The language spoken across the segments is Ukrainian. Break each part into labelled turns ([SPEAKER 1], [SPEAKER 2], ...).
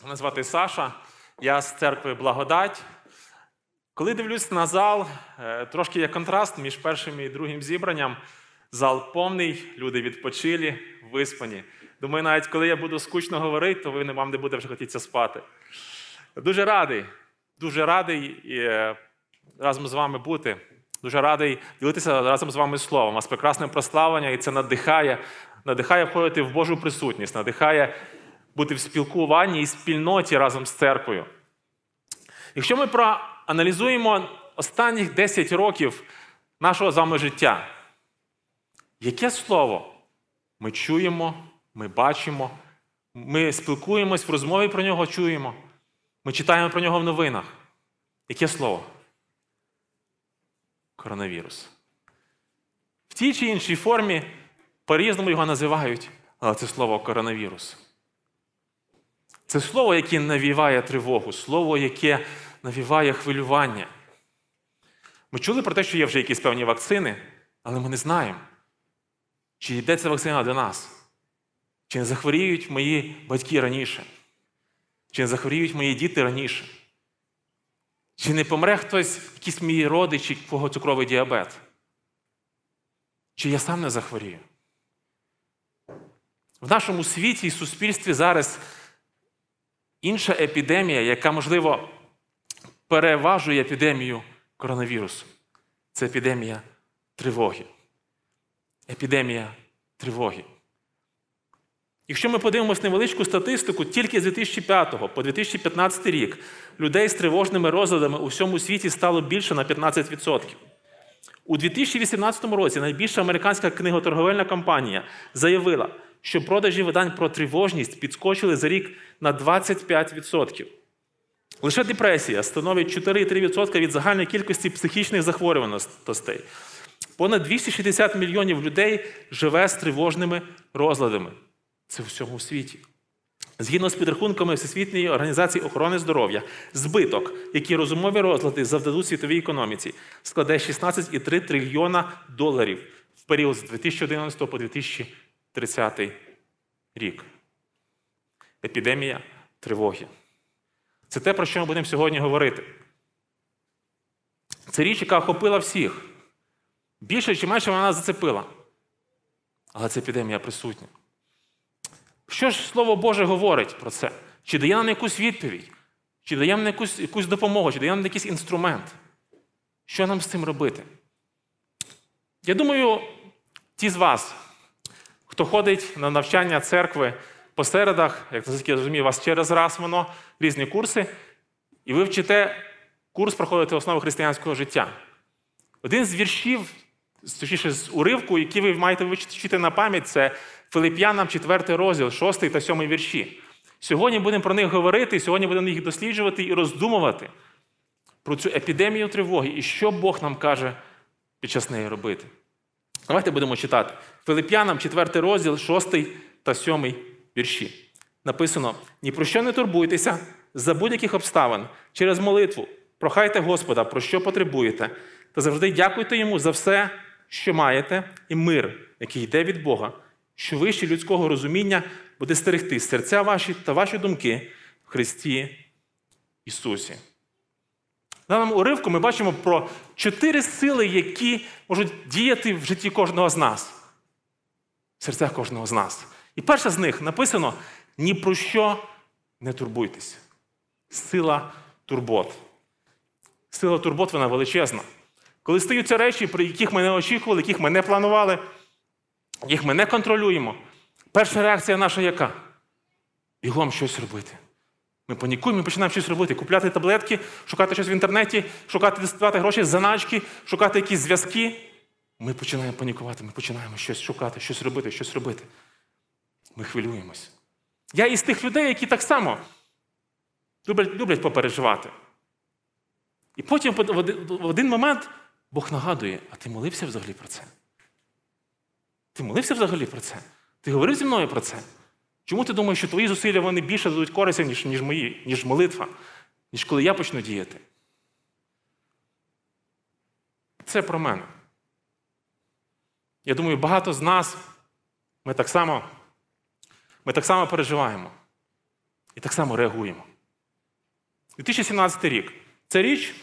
[SPEAKER 1] Мене звати Саша, я з церкви Благодать. Коли дивлюсь на зал, е, трошки є контраст між першим і другим зібранням. Зал повний, люди відпочилі, виспані. Думаю, навіть коли я буду скучно говорити, то ви вам не буде вже хотіться спати. Дуже радий, дуже радий е, разом з вами бути. Дуже радий ділитися разом з вами словом. У вас прекрасне прославлення, і це надихає, надихає входити в Божу присутність, надихає бути в спілкуванні і спільноті разом з церквою. Якщо ми проаналізуємо останніх 10 років нашого з вами життя, яке слово ми чуємо, ми бачимо, ми спілкуємось в розмові про нього чуємо, ми читаємо про нього в новинах. Яке слово? Коронавірус. В тій чи іншій формі по-різному його називають, але це слово коронавірус. Це слово, яке навіває тривогу, слово, яке навіває хвилювання. Ми чули про те, що є вже якісь певні вакцини, але ми не знаємо, чи йде ця вакцина до нас, чи не захворіють мої батьки раніше, чи не захворіють мої діти раніше, чи не помре хтось, якийсь мій родич, у кого цукровий діабет, чи я сам не захворію. В нашому світі і суспільстві зараз інша епідемія, яка, можливо, переважує епідемію коронавірусу. Це епідемія тривоги. Епідемія тривоги. Якщо ми подивимось невеличку статистику, тільки з 2005 по 2015 рік людей з тривожними розладами у всьому світі стало більше на 15%. У 2018 році найбільша американська книготорговельна компанія заявила, що продажі видань про тривожність підскочили за рік на 25%. Лише депресія становить 4,3% від загальної кількості психічних захворюваностей. Понад 260 мільйонів людей живе з тривожними розладами. Це в всьому світі. Згідно з підрахунками Всесвітньої організації охорони здоров'я, збиток, який розумові розлади завдадуть світовій економіці, складе 16,3 трильйона доларів в період з 2011 по 2030 рік. Епідемія тривоги. Це те, про що ми будемо сьогодні говорити. Це річ, яка охопила всіх. Більше чи менше вона зацепила. Але ця епідемія присутня. Що ж Слово Боже говорить про це? Чи дає нам якусь відповідь? Чи дає нам якусь, якусь допомогу, чи дає нам якийсь інструмент? Що нам з цим робити? Я думаю, ті з вас, хто ходить на навчання церкви по середах, як я розумію, вас через раз воно, різні курси, і ви вчите курс проходити основи християнського життя. Один з віршів, точніше, з уривку, який ви маєте вчити на пам'ять, це Филип'янам 4 розділ, 6 та 7 вірші. Сьогодні будемо про них говорити, сьогодні будемо їх досліджувати і роздумувати про цю епідемію тривоги і що Бог нам каже під час неї робити. Давайте будемо читати. Филип'янам 4 розділ, 6 та 7 вірші. Написано: ні про що не турбуйтеся за будь-яких обставин через молитву. Прохайте Господа, про що потребуєте, та завжди дякуйте йому за все, що маєте, і мир, який йде від Бога, що вище людського розуміння буде стерегти серця ваші та ваші думки в Христі Ісусі. В даному уривку ми бачимо про чотири сили, які можуть діяти в житті кожного з нас, в серцях кожного з нас. І перша з них написано: ні про що не турбуйтесь. Сила турбот. Сила турбот вона величезна. Коли стаються речі, про яких ми не очікували, яких ми не планували, їх ми не контролюємо. Перша реакція наша яка? Бігом щось робити. Ми панікуємо, ми починаємо щось робити, купляти таблетки, шукати щось в інтернеті, шукати доставати гроші заначки, шукати якісь зв'язки. Ми починаємо панікувати, ми починаємо щось шукати, щось робити, щось робити. Ми хвилюємось. Я із тих людей, які так само люблять, люблять попереживати. І потім в один момент Бог нагадує, а ти молився взагалі про це? Ти молився взагалі про це? Ти говорив зі мною про це? Чому ти думаєш, що твої зусилля вони більше дадуть користі, ніж, ніж мої, ніж молитва, ніж коли я почну діяти? Це про мене. Я думаю, багато з нас ми так само, ми так само переживаємо. І так само реагуємо. 2017 рік. Ця річ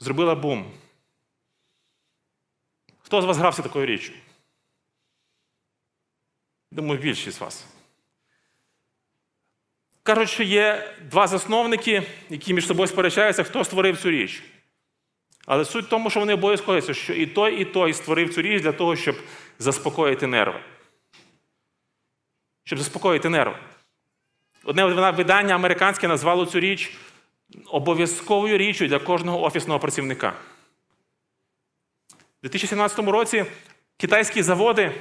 [SPEAKER 1] зробила бум. Хто з вас грався такою річчю? Думаю, більшість з вас. Кажуть, що є два засновники, які між собою сперечаються, хто створив цю річ. Але суть в тому, що вони обоє сходяться, що і той, і той створив цю річ для того, щоб заспокоїти нерви. Щоб заспокоїти нерви. Одне видання американське назвало цю річ обов'язковою річчю для кожного офісного працівника. У 2017 році китайські заводи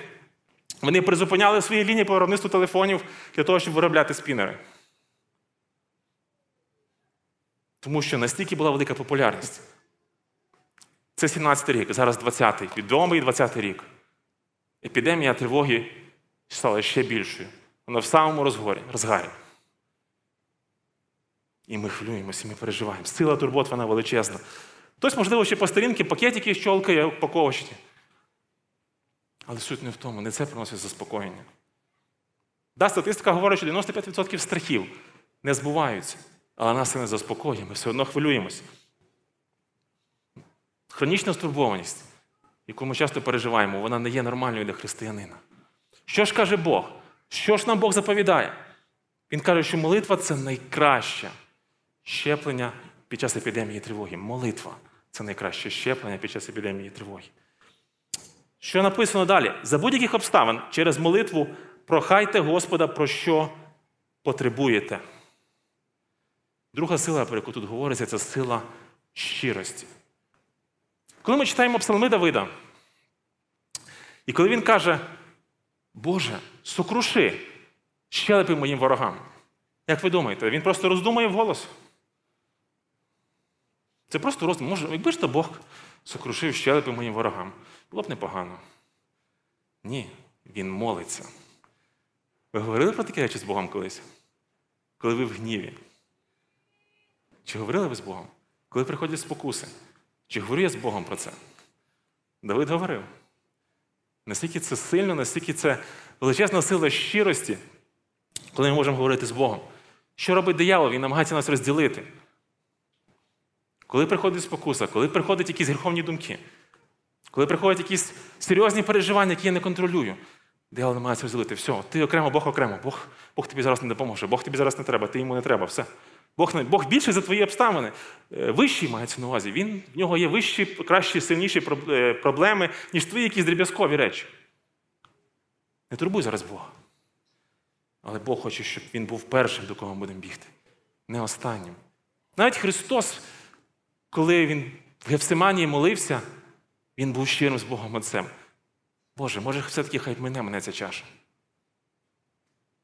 [SPEAKER 1] вони призупиняли свої лінії по виробництву телефонів для того, щоб виробляти спінери. Тому що настільки була велика популярність. Це 17-й рік, зараз 20-й, відомий 20-й рік. Епідемія тривоги стала ще більшою. Вона в самому розгорі, розгарі. І ми хвилюємося, ми переживаємо. Сила турбот, вона величезна. Хтось, можливо, ще по сторінки пакетики щолкає, упаковочки. Але суть не в тому, не це приносить заспокоєння. Да, статистика говорить, що 95% страхів не збуваються, але нас це не заспокоює, ми все одно хвилюємося. Хронічна стурбованість, яку ми часто переживаємо, вона не є нормальною для християнина. Що ж каже Бог? Що ж нам Бог заповідає? Він каже, що молитва це найкраще щеплення під час епідемії тривоги. Молитва це найкраще щеплення під час епідемії тривоги. Що написано далі? За будь-яких обставин через молитву прохайте Господа, про що потребуєте. Друга сила, про яку тут говориться, це сила щирості. Коли ми читаємо псалми Давида, і коли він каже, Боже, сокруши щелепи моїм ворогам. Як ви думаєте, він просто роздумує вголос? Це просто роздум. Може, якби ж то Бог сокрушив щелепи моїм ворогам, було б непогано. Ні, він молиться. Ви говорили про такі речі з Богом колись? Коли ви в гніві? Чи говорили ви з Богом? Коли приходять спокуси? Чи говорю я з Богом про це? Давид говорив. Наскільки це сильно, наскільки це величезна сила щирості, коли ми можемо говорити з Богом. Що робить диявол? Він намагається нас розділити. Коли приходить спокуса, коли приходять якісь гріховні думки, коли приходять якісь серйозні переживання, які я не контролюю, диявол намагається розділити. Все, ти окремо, Бог окремо. Бог, Бог тобі зараз не допоможе, Бог тобі зараз не треба, ти йому не треба. Все. Бог Бог більший за твої обставини. Е, Вищий мається на увазі. Він, в нього є вищі, кращі, сильніші е, проблеми, ніж твої якісь дріб'язкові речі. Не турбуй зараз Бога. Але Бог хоче, щоб він був першим, до кого ми будемо бігти, не останнім. Навіть Христос, коли він в Гефсиманії молився, він був щирим з Богом Отцем. Боже, може, все-таки хай мене мене ця чаша.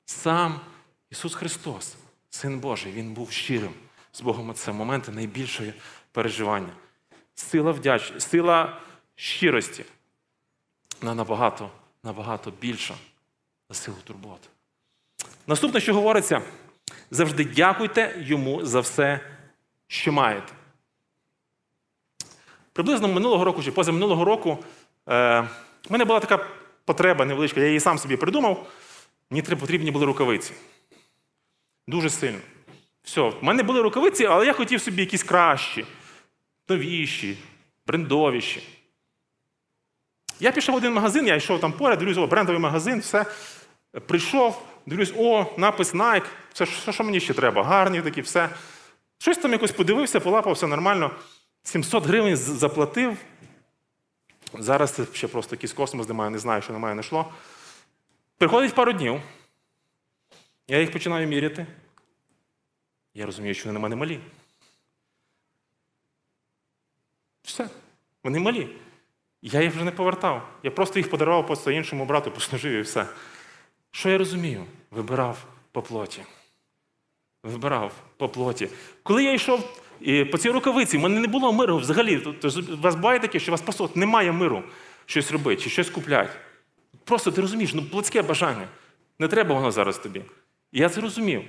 [SPEAKER 1] Сам Ісус Христос, Син Божий, Він був щирим з Богом Отцем. Моменти найбільшого переживання. Сила вдяч... сила щирості вона набагато, набагато більша за силу турбот. Наступне, що говориться, завжди дякуйте йому за все, що маєте. Приблизно минулого року чи позаминулого року е, в мене була така потреба невеличка, я її сам собі придумав. Мені потрібні були рукавиці. Дуже сильно. Все, в мене були рукавиці, але я хотів собі якісь кращі, новіші, брендовіші. Я пішов в один магазин, я йшов там поряд, дивлюсь, о, брендовий магазин, все. Прийшов, дивлюсь, о, напис Nike, все, що, мені ще треба? Гарні такі, все. Щось там якось подивився, полапав, все нормально. 700 гривень заплатив. Зараз це ще просто якийсь космос, де має, не знаю, що мене не йшло. Приходить пару днів. Я їх починаю міряти. Я розумію, що вони на мене малі. Все. Вони малі. Я їх вже не повертав. Я просто їх подарував просто іншому брату, послужив і все. Що я розумію? Вибирав по плоті. Вибирав по плоті. Коли я йшов і по цій рукавиці, в мене не було миру взагалі. Тобто, у вас буває таке, що у вас просто от немає миру щось робити чи щось купляти. Просто ти розумієш, ну плотське бажання. Не треба воно зараз тобі. І я це розумів.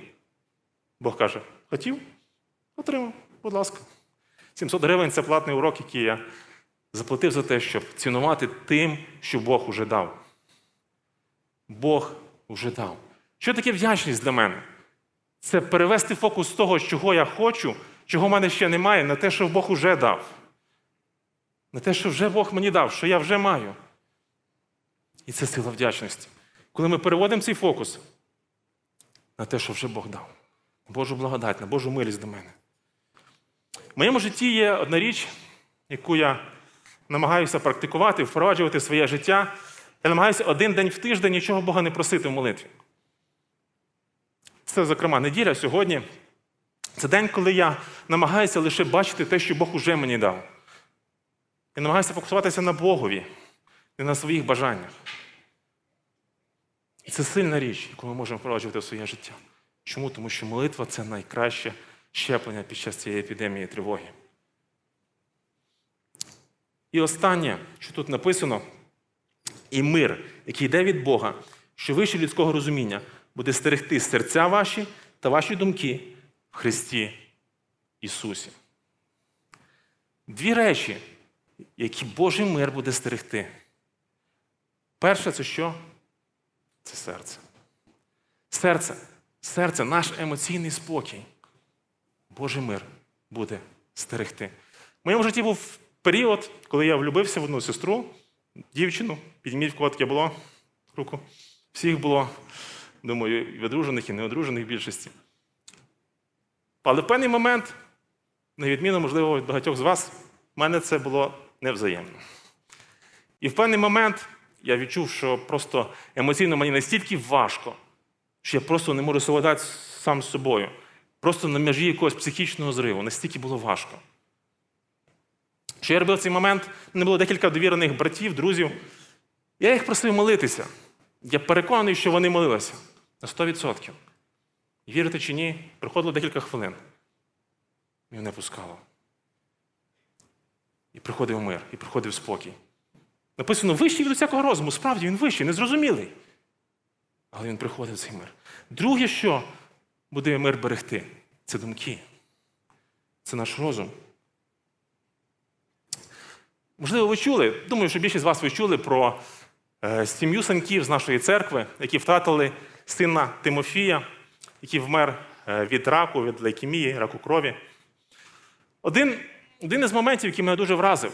[SPEAKER 1] Бог каже: хотів? Отримав, будь ласка. 700 гривень це платний урок, який я заплатив за те, щоб цінувати тим, що Бог уже дав. Бог уже дав. Що таке вдячність для мене? це перевести фокус з того, чого я хочу, чого в мене ще немає, на те, що Бог уже дав. На те, що вже Бог мені дав, що я вже маю. І це сила вдячності. Коли ми переводимо цей фокус на те, що вже Бог дав, на Божу благодать, на Божу милість до мене. В моєму житті є одна річ, яку я намагаюся практикувати, впроваджувати своє життя. Я намагаюся один день в тиждень нічого Бога не просити в молитві. Це, зокрема, неділя сьогодні. Це день, коли я намагаюся лише бачити те, що Бог уже мені дав. Я намагаюся фокусуватися на Богові, не на своїх бажаннях. І це сильна річ, яку ми можемо впроваджувати в своє життя. Чому? Тому що молитва це найкраще щеплення під час цієї епідемії тривоги. І останнє, що тут написано, і мир, який йде від Бога, що вище людського розуміння, буде стерегти серця ваші та ваші думки в Христі Ісусі. Дві речі, які Божий мир буде стерегти. Перше, це що? Це серце. Серце, серце, наш емоційний спокій. Божий мир буде стерегти. В моєму житті був період, коли я влюбився в одну сестру, дівчину, підніміть в кого таке було руку. Всіх було, думаю, і одружених, і неодружених більшості. Але в певний момент, на відміну, можливо, від багатьох з вас, в мене це було невзаємно. І в певний момент я відчув, що просто емоційно мені настільки важко, що я просто не можу совладати сам з собою. Просто на межі якогось психічного зриву. Настільки було важко. Що я робив цей момент? Не було декілька довірених братів, друзів. Я їх просив молитися. Я переконаний, що вони молилися на 100%. І вірите чи ні, приходило декілька хвилин. І не пускало. І приходив мир, і приходив спокій. Написано, вищий від усякого розуму. Справді він вищий, незрозумілий. Але він приходив цей мир. Друге, що буде мир берегти, це думки. Це наш розум. Можливо, ви чули, думаю, що більшість з вас ви чули про е, сім'ю санків з нашої церкви, які втратили сина Тимофія, який вмер е, від раку, від лейкемії, раку крові. Один, один із моментів, який мене дуже вразив,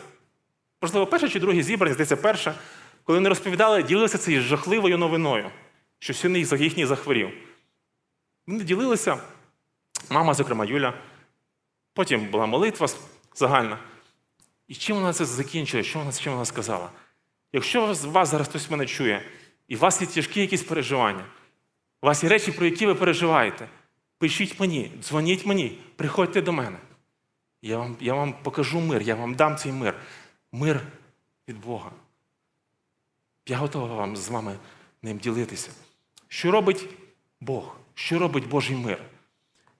[SPEAKER 1] можливо, перше чи друге зібрання, здається, перше, коли вони розповідали, ділилися цією жахливою новиною, що син їхній захворів. Вони ділилися, мама, зокрема, Юля. Потім була молитва загальна. І чим вона це закінчила? Що вона, чим вона сказала? Якщо з вас зараз хтось мене чує, і у вас є тяжкі якісь переживання, у вас є речі, про які ви переживаєте, пишіть мені, дзвоніть мені, приходьте до мене. Я вам, я вам покажу мир, я вам дам цей мир. Мир від Бога. Я готова вам з вами ним ділитися. Що робить Бог? Що робить Божий мир?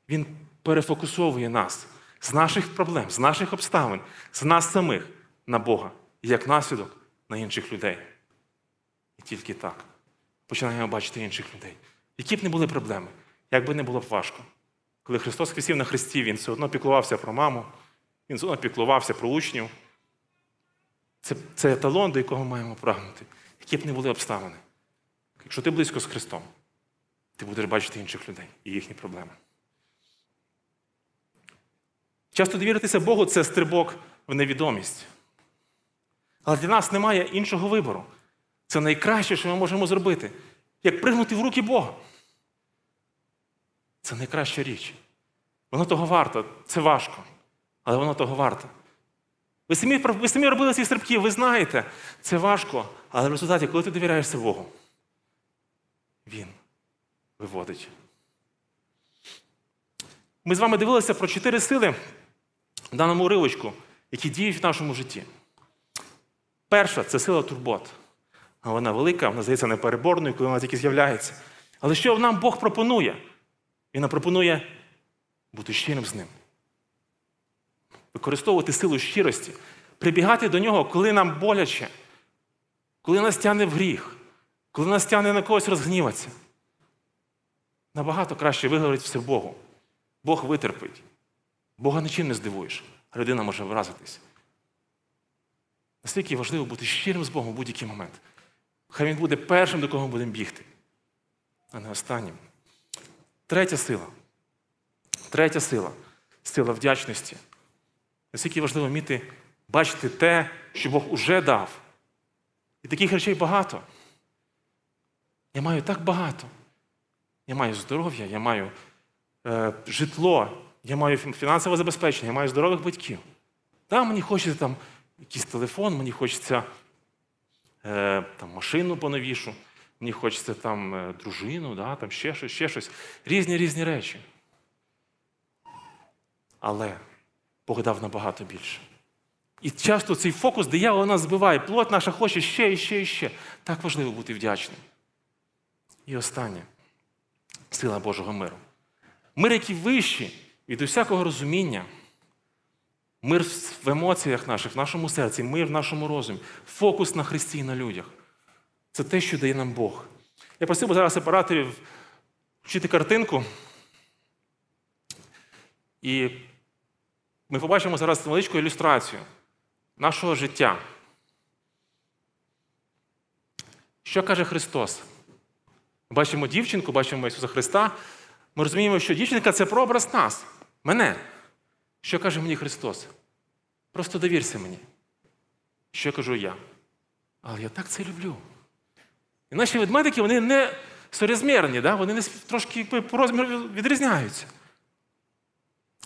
[SPEAKER 1] Він перефокусовує нас з наших проблем, з наших обставин, з нас самих на Бога і як наслідок на інших людей. І тільки так починаємо бачити інших людей. Які б не були проблеми, як би не було б важко. Коли Христос хрестів на Христі, Він все одно піклувався про маму, Він все одно піклувався про учнів. Це, це еталон, до якого маємо прагнути. Які б не були обставини. Якщо ти близько з Христом, ти будеш бачити інших людей і їхні проблеми. Часто довіритися Богу це стрибок в невідомість. Але для нас немає іншого вибору. Це найкраще, що ми можемо зробити, як пригнути в руки Бога. Це найкраща річ. Воно того варто, це важко, але воно того варто. Ви самі, ви самі робили ці стрибки, ви знаєте, це важко, але в результаті, коли ти довіряєшся Богу, Він виводить. Ми з вами дивилися про чотири сили в даному уривочку, які діють в нашому житті. Перша це сила турбот. Вона велика, вона здається непереборною, коли вона тільки з'являється. Але що нам Бог пропонує? Він нам пропонує бути щирим з ним. Використовувати силу щирості, прибігати до нього, коли нам боляче, коли нас тягне в гріх, коли нас тягне на когось розгніватися. Набагато краще виговорити все Богу. Бог витерпить. Бога нічим не здивуєш, а людина може вразитись. Наскільки важливо бути щирим з Богом в будь-який момент. Хай він буде першим, до кого ми будемо бігти, а не останнім. Третя сила Третя сила сила вдячності. Наскільки важливо вміти бачити те, що Бог уже дав. І таких речей багато. Я маю так багато. Я маю здоров'я, я маю е, житло, я маю фінансове забезпечення, я маю здорових батьків. Так, мені хочеться там якийсь телефон, мені хочеться е, там, машину поновішу, мені хочеться там е, дружину, да, там ще щось, ще щось. Різні різні речі. Але Бог дав набагато більше. І часто цей фокус диявола нас збиває. Плоть наша хоче ще і ще і ще. Так важливо бути вдячним. І останнє сила Божого миру. Мир, який вищий від усякого розуміння. Мир в емоціях наших, в нашому серці, мир в нашому розумі, фокус на Христі і на людях. Це те, що дає нам Бог. Я просив би зараз операторів вчити картинку. І ми побачимо зараз невеличку ілюстрацію нашого життя. Що каже Христос? Бачимо дівчинку, бачимо Ісуса Христа. Ми розуміємо, що дівчинка це прообраз нас, мене. Що каже мені Христос? Просто довірся мені. Що кажу я? Але я так це люблю. І наші ведмедики, вони не сорозмірні, да? вони не трошки по розміру відрізняються.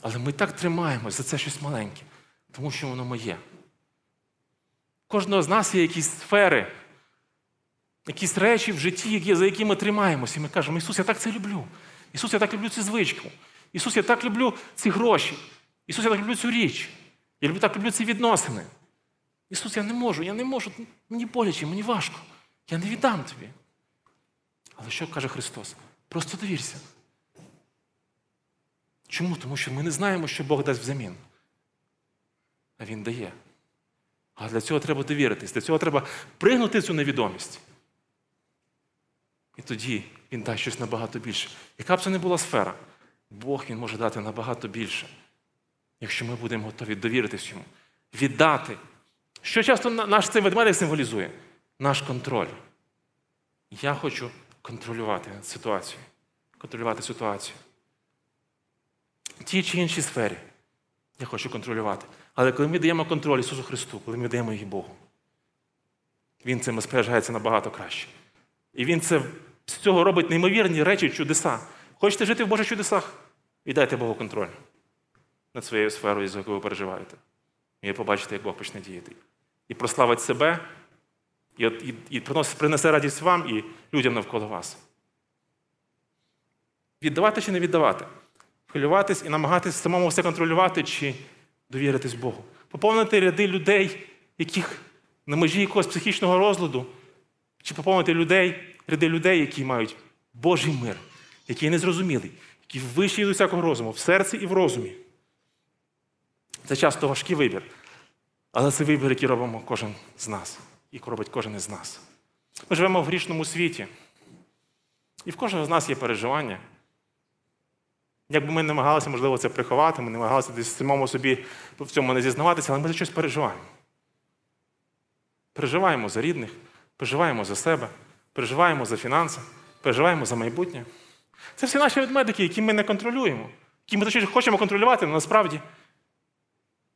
[SPEAKER 1] Але ми так тримаємось за це щось маленьке, тому що воно моє. Кожного з нас є якісь сфери, якісь речі в житті, за які ми тримаємося. І ми кажемо, Ісус, я так це люблю. Ісус, я так люблю цю звичку. Ісус, я так люблю ці гроші. Ісус, я так люблю цю річ. Я так люблю ці відносини. Ісус, я не можу, я не можу, мені боляче, мені важко. Я не віддам тобі. Але що каже Христос? Просто довірся. Чому? Тому що ми не знаємо, що Бог дасть взамін. А Він дає. А для цього треба довіритись, для цього треба пригнути цю невідомість. І тоді Він дасть щось набагато більше. Яка б це не була сфера, Бог Він може дати набагато більше, якщо ми будемо готові довіритись йому, віддати. Що часто наш цей ведмедик символізує? Наш контроль. Я хочу контролювати ситуацію. Контролювати ситуацію. В тій чи іншій сфері я хочу контролювати. Але коли ми даємо контроль Ісусу Христу, коли ми даємо її Богу, Він цим розпоряджається набагато краще. І Він це, з цього робить неймовірні речі, чудеса. Хочете жити в Божих чудесах? Віддайте Богу контроль над своєю сферою, за яку ви переживаєте. І побачите, як Бог почне діяти. І прославить себе, і, і, і принесе радість вам і людям навколо вас. Віддавати чи не віддавати? Хвилюватись і намагатись самому все контролювати чи довіритись Богу. Поповнити ряди людей, яких на межі якогось психічного розладу, чи поповнити людей, ряди людей, які мають Божий мир, який незрозумілий, який вищий до всякого розуму, в серці і в розумі. Це часто важкий вибір. Але це вибір, який робимо кожен з нас, і робить кожен із нас. Ми живемо в грішному світі. І в кожного з нас є переживання. Якби ми намагалися, можливо, це приховати, ми намагалися десь самому собі в цьому не зізнаватися, але ми за щось переживаємо. Переживаємо за рідних, переживаємо за себе, переживаємо за фінанси, переживаємо за майбутнє. Це всі наші ведмедики, які ми не контролюємо, які ми точніше хочемо контролювати, але насправді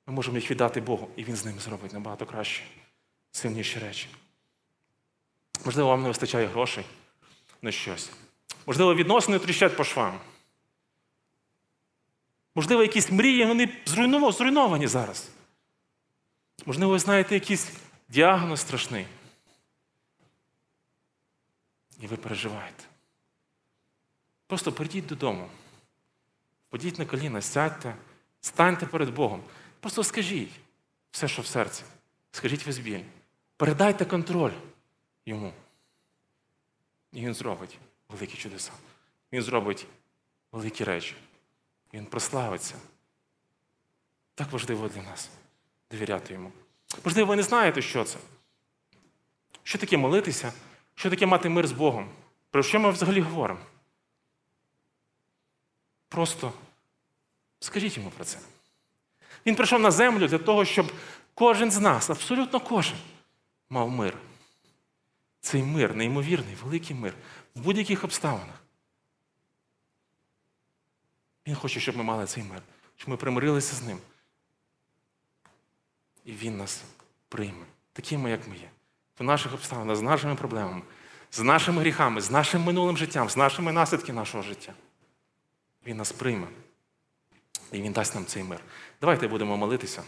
[SPEAKER 1] ми можемо їх віддати Богу, і Він з ними зробить набагато краще, сильніші речі. Можливо, вам не вистачає грошей на щось. Можливо, відносини тріщать по швам. Можливо, якісь мрії, вони зруйновані зараз. Можливо, ви знаєте якийсь діагноз страшний. І ви переживаєте. Просто прийдіть додому, подіть на коліна, сядьте, станьте перед Богом. Просто скажіть все, що в серці. Скажіть весь біль. Передайте контроль йому. І він зробить великі чудеса. Він зробить великі речі. Він прославиться. Так важливо для нас довіряти йому. Можливо, ви не знаєте, що це. Що таке молитися, що таке мати мир з Богом? Про що ми взагалі говоримо? Просто скажіть йому про це. Він прийшов на землю для того, щоб кожен з нас, абсолютно кожен, мав мир. Цей мир, неймовірний, великий мир в будь-яких обставинах. Він хоче, щоб ми мали цей мир, щоб ми примирилися з ним. І Він нас прийме, такими, як ми є, в наших обставинах, з нашими проблемами, з нашими гріхами, з нашим минулим життям, з нашими наслідками нашого життя. Він нас прийме. І Він дасть нам цей мир. Давайте будемо молитися.